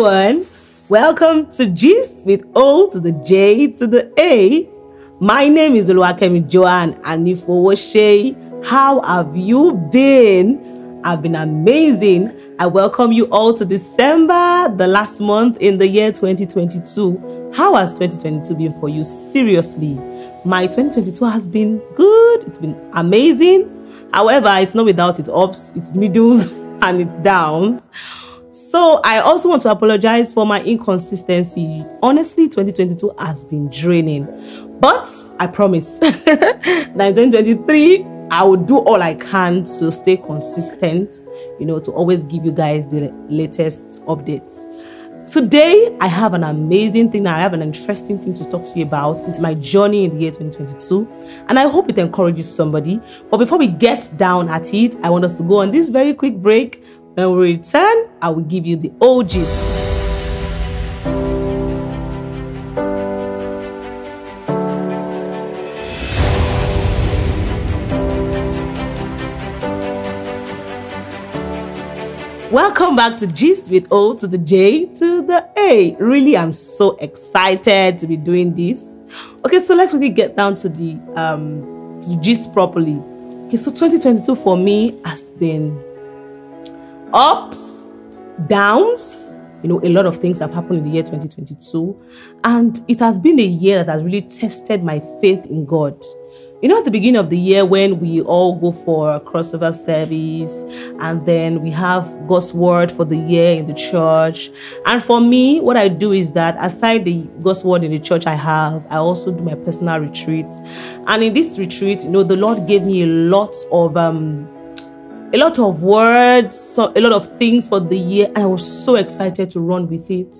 everyone. Welcome to Gist with O to the J to the A. My name is Oluwakemi Joanne and if Anifowoshe. How have you been? I've been amazing. I welcome you all to December, the last month in the year 2022. How has 2022 been for you? Seriously, my 2022 has been good. It's been amazing. However, it's not without its ups, its middles, and its downs. So I also want to apologize for my inconsistency. Honestly, 2022 has been draining. But I promise that in 2023, I will do all I can to stay consistent, you know, to always give you guys the latest updates. Today, I have an amazing thing. I have an interesting thing to talk to you about. It's my journey in the year 2022, and I hope it encourages somebody. But before we get down at it, I want us to go on this very quick break when we return, I will give you the OGs. Welcome back to Gist with O to the J to the A. Really, I'm so excited to be doing this. Okay, so let's really get down to the um to gist properly. Okay, so 2022 for me has been ups, downs. You know, a lot of things have happened in the year 2022. And it has been a year that has really tested my faith in God. You know, at the beginning of the year, when we all go for a crossover service, and then we have God's word for the year in the church. And for me, what I do is that aside the God's word in the church I have, I also do my personal retreats. And in this retreat, you know, the Lord gave me a lot of um a lot of words, so a lot of things for the year. I was so excited to run with it.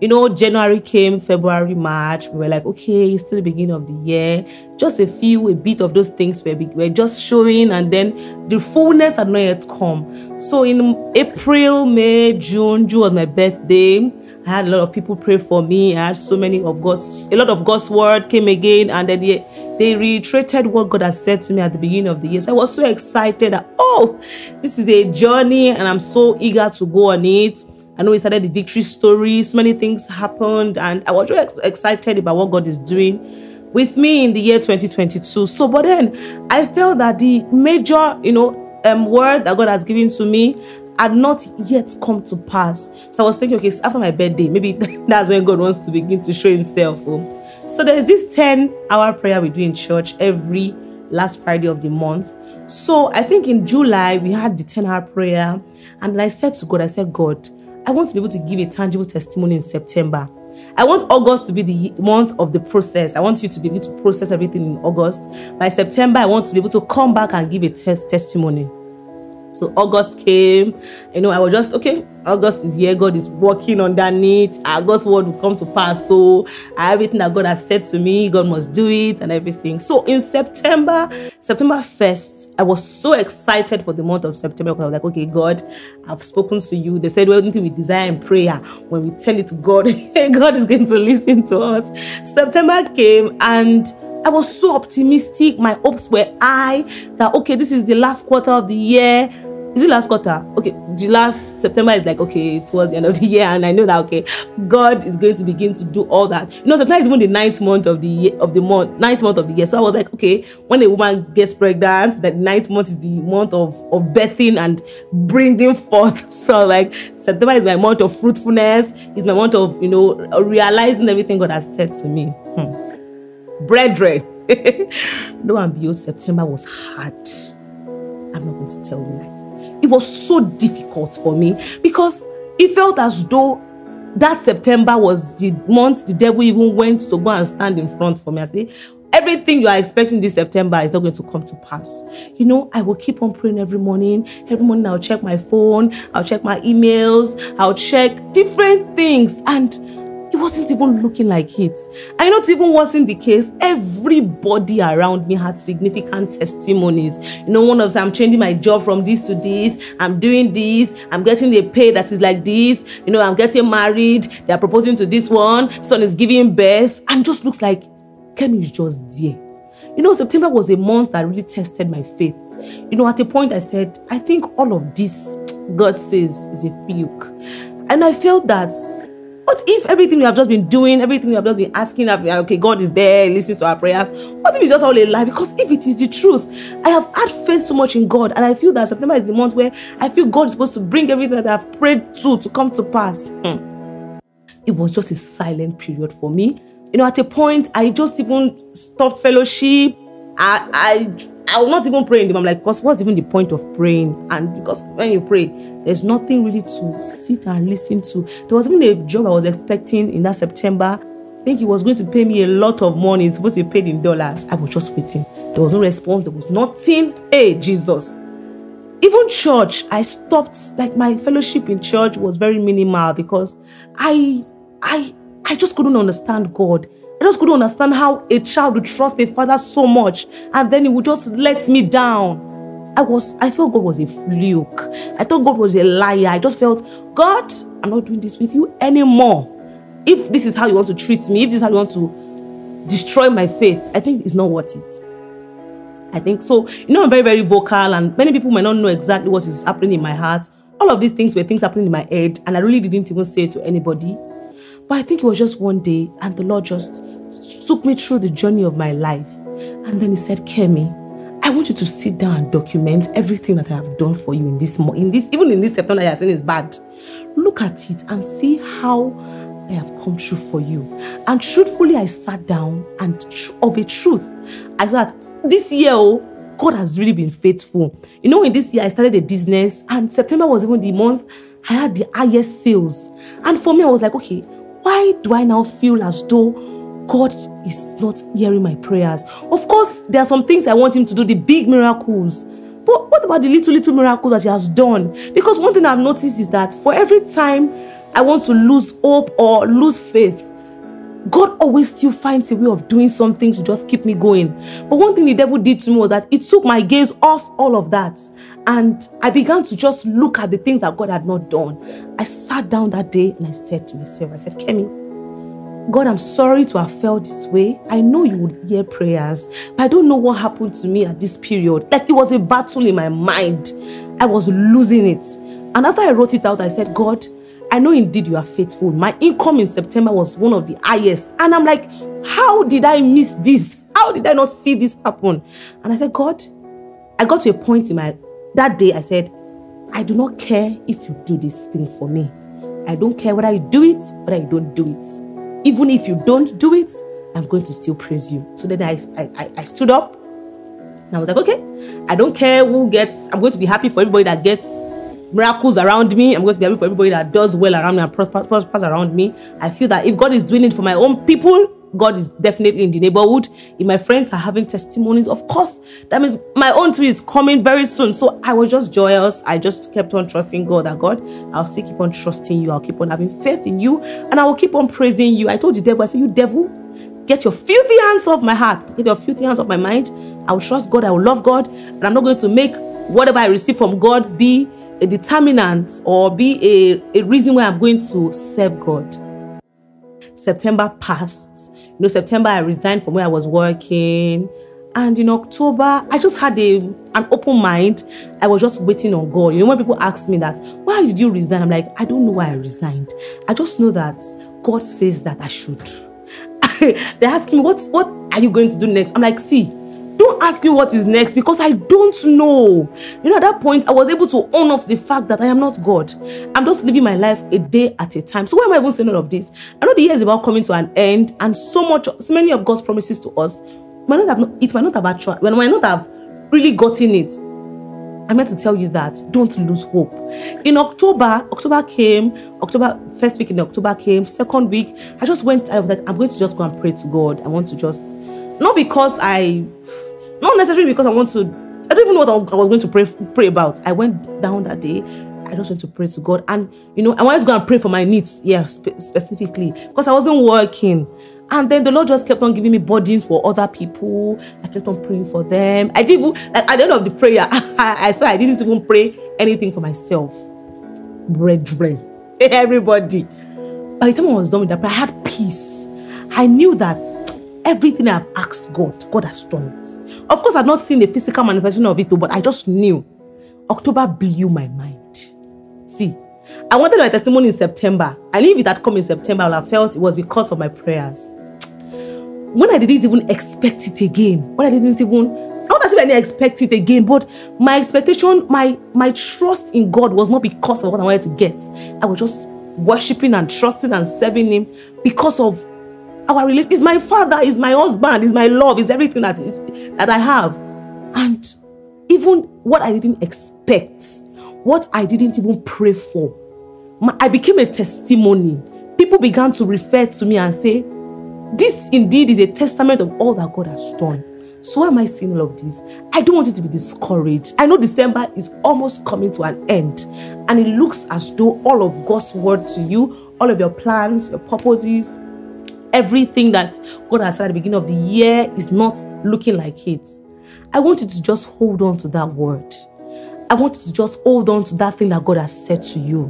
You know, January came, February, March. We were like, okay, it's still the beginning of the year. Just a few, a bit of those things were, were just showing, and then the fullness had not yet come. So in April, May, June, June was my birthday. I had a lot of people pray for me. I had so many of God's, a lot of God's word came again, and then they, they reiterated what God has said to me at the beginning of the year. So I was so excited that, oh, this is a journey, and I'm so eager to go on it. I know we started the victory story, so many things happened, and I was really ex- excited about what God is doing with me in the year 2022. So, but then I felt that the major, you know, um, word that God has given to me had not yet come to pass. So I was thinking, okay, so after my birthday, maybe that's when God wants to begin to show himself. Oh. So there's this 10 hour prayer we do in church every last Friday of the month. So I think in July we had the 10 hour prayer. And I said to God, I said, God, I want to be able to give a tangible testimony in September. I want August to be the month of the process. I want you to be able to process everything in August. By September, I want to be able to come back and give a test testimony. So August came, you know, I was just okay. August is here, God is working underneath. August word will come to pass. So everything that God has said to me, God must do it and everything. So in September, September 1st, I was so excited for the month of September because I was like, okay, God, I've spoken to you. They said, well, anything we desire in prayer, when we tell it to God, God is going to listen to us. September came and I was so optimistic. My hopes were high that okay, this is the last quarter of the year. Is it last quarter? Okay, the last September is like okay, towards the end of the year, and I know that okay, God is going to begin to do all that. You know, sometimes even the ninth month of the year of the month, ninth month of the year. So I was like, okay, when a woman gets pregnant, that ninth month is the month of of birthing and bringing forth. So like September is my month of fruitfulness. Is my month of you know realizing everything God has said to me. Hmm brethren. no and behold, September was hard. I'm not going to tell you lies. It was so difficult for me because it felt as though that September was the month the devil even went to go and stand in front for me. Say, everything you are expecting this September is not going to come to pass. You know, I will keep on praying every morning. Every morning I'll check my phone, I'll check my emails, I'll check different things. And it wasn't even looking like it. I know it even wasn't the case. Everybody around me had significant testimonies. You know, one of them, I'm changing my job from this to this. I'm doing this. I'm getting a pay that is like this. You know, I'm getting married. They're proposing to this one. Son is giving birth. And just looks like Kemi is just there. You know, September was a month that really tested my faith. You know, at a point I said, I think all of this God says is a fluke. And I felt that what if everything we have just been doing, everything we have just been asking, okay, God is there, listens to our prayers. What if it's just all a lie? Because if it is the truth, I have had faith so much in God, and I feel that September is the month where I feel God is supposed to bring everything that I've prayed to to come to pass. Hmm. It was just a silent period for me. You know, at a point, I just even stopped fellowship. I, I I will not even pray in them. I'm like, because what's even the point of praying? And because when you pray, there's nothing really to sit and listen to. There was even a job I was expecting in that September. I think he was going to pay me a lot of money. It's supposed to be paid in dollars. I was just waiting. There was no response. There was nothing. Hey, Jesus. Even church, I stopped. Like my fellowship in church was very minimal because I, I, I just couldn't understand God. I just couldn't understand how a child would trust a father so much and then he would just let me down. I was, I felt God was a fluke. I thought God was a liar. I just felt, God, I'm not doing this with you anymore. If this is how you want to treat me, if this is how you want to destroy my faith, I think it's not worth it. I think so. You know, I'm very, very vocal, and many people might not know exactly what is happening in my heart. All of these things were things happening in my head, and I really didn't even say it to anybody. But I think it was just one day, and the Lord just took me through the journey of my life. And then He said, Kemi, I want you to sit down and document everything that I have done for you in this, month, in this, even in this September that you're saying is bad. Look at it and see how I have come true for you. And truthfully, I sat down and of a truth, I thought this year, oh, God has really been faithful. You know, in this year, I started a business, and September was even the month I had the highest sales. And for me, I was like, okay, why do I now feel as though God is not hearing my prayers? Of course, there are some things I want Him to do, the big miracles. But what about the little, little miracles that He has done? Because one thing I've noticed is that for every time I want to lose hope or lose faith, God always still finds a way of doing something to just keep me going. But one thing the devil did to me was that it took my gaze off all of that. And I began to just look at the things that God had not done. I sat down that day and I said to myself, I said, Kemi, God, I'm sorry to have felt this way. I know you would hear prayers, but I don't know what happened to me at this period. Like it was a battle in my mind. I was losing it. And after I wrote it out, I said, God, I know indeed you are faithful. My income in September was one of the highest. And I'm like, how did I miss this? How did I not see this happen? And I said, God, I got to a point in my that day I said, I do not care if you do this thing for me. I don't care whether you do it, whether you don't do it. Even if you don't do it, I'm going to still praise you. So then I, I, I stood up and I was like, okay, I don't care who gets, I'm going to be happy for everybody that gets miracles around me. I'm going to be happy for everybody that does well around me and prospers, prospers around me. I feel that if God is doing it for my own people, God is definitely in the neighborhood. If my friends are having testimonies, of course, that means my own too is coming very soon. So I was just joyous. I just kept on trusting God that God, I'll still keep on trusting you. I'll keep on having faith in you and I will keep on praising you. I told the devil, I said, You devil, get your filthy hands off my heart, get your filthy hands off my mind. I will trust God, I will love God, and I'm not going to make whatever I receive from God be a determinant or be a, a reason why I'm going to serve God. September passed. You know, September I resigned from where I was working. And in October, I just had a an open mind. I was just waiting on God. You know, when people ask me that, why did you resign? I'm like, I don't know why I resigned. I just know that God says that I should. They're asking me, what, what are you going to do next? I'm like, see, don't ask me what is next because I don't know. You know, at that point, I was able to own up to the fact that I am not God. I'm just living my life a day at a time. So why am I even saying all of this? I know the year is about coming to an end, and so much, so many of God's promises to us might not have. It might not have actually. Might not have really gotten it. I meant to tell you that don't lose hope. In October, October came, October, first week in October came, second week, I just went, I was like, I'm going to just go and pray to God. I want to just, not because I not necessarily because I want to, I don't even know what I was going to pray, pray about. I went down that day. I just went to pray to God. And, you know, I wanted to go and pray for my needs. Yeah, spe- specifically. Because I wasn't working. And then the Lord just kept on giving me burdens for other people. I kept on praying for them. I didn't like, at the end of the prayer, I, said I didn't even pray anything for myself. Brethren, everybody. By the time I was done with that prayer, I had peace. I knew that everything I've asked God, God has done it. Of course, I've not seen the physical manifestation of it, but I just knew. October blew my mind. See, I wanted my testimony in September. And if it had come in September, I would have felt it was because of my prayers. When I didn't even expect it again, when I didn't even, I didn't expect it again, but my expectation, my my trust in God was not because of what I wanted to get. I was just worshiping and trusting and serving Him because of our relationship. Is my father, is my husband, is my love, is everything that is that I have. And even what I didn't expect, what I didn't even pray for, my, I became a testimony. People began to refer to me and say, This indeed is a testament of all that God has done. So why am I seeing all of this? I don't want you to be discouraged. I know December is almost coming to an end, and it looks as though all of God's word to you, all of your plans, your purposes, everything that God has said at the beginning of the year is not looking like it. I want you to just hold on to that word. I want you to just hold on to that thing that God has said to you.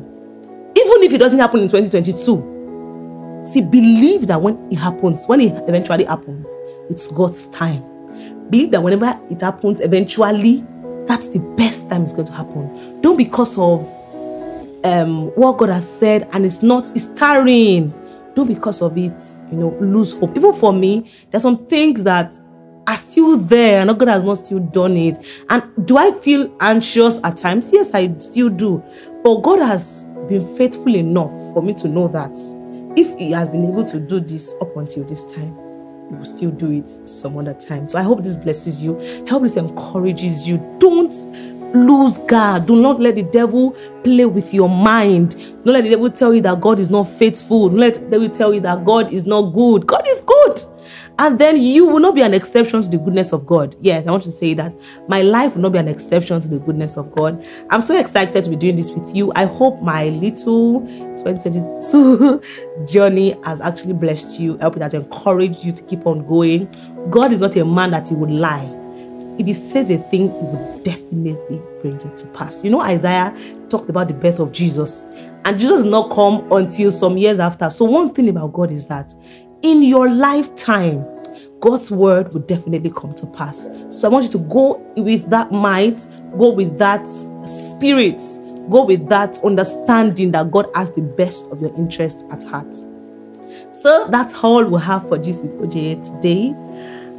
Even if it doesn't happen in 2022, see, believe that when it happens, when it eventually happens, it's God's time. Believe that whenever it happens, eventually, that's the best time it's going to happen. Don't because of um, what God has said and it's not, it's tiring. Don't because of it, you know, lose hope. Even for me, there's some things that are still there and God has not still done it. And do I feel anxious at times? Yes, I still do. But God has been faithful enough for me to know that if He has been able to do this up until this time, He will still do it some other time. So I hope this blesses you. I hope this encourages you. Don't lose guard. Do not let the devil play with your mind. Don't let the devil tell you that God is not faithful. Don't let the devil tell you that God is not good. God is good. And then you will not be an exception to the goodness of God. Yes, I want to say that my life will not be an exception to the goodness of God. I'm so excited to be doing this with you. I hope my little 2022 journey has actually blessed you. I hope it has encouraged you to keep on going. God is not a man that he would lie. If he says a thing, he would definitely bring it to pass. You know, Isaiah talked about the birth of Jesus, and Jesus did not come until some years after. So, one thing about God is that in your lifetime, God's word will definitely come to pass. So I want you to go with that might, go with that spirit, go with that understanding that God has the best of your interests at heart. So that's all we have for Gist with OJ today.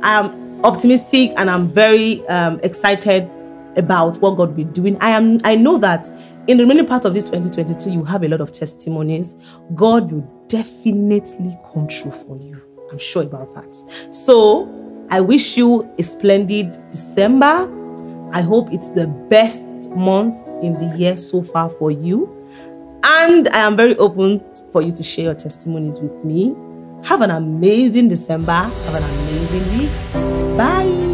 I'm optimistic and I'm very um, excited about what God will be doing. I am. I know that in the remaining part of this 2022, you have a lot of testimonies. God will definitely come true for you. I'm sure about that. So I wish you a splendid December. I hope it's the best month in the year so far for you. And I am very open for you to share your testimonies with me. Have an amazing December. Have an amazing week. Bye.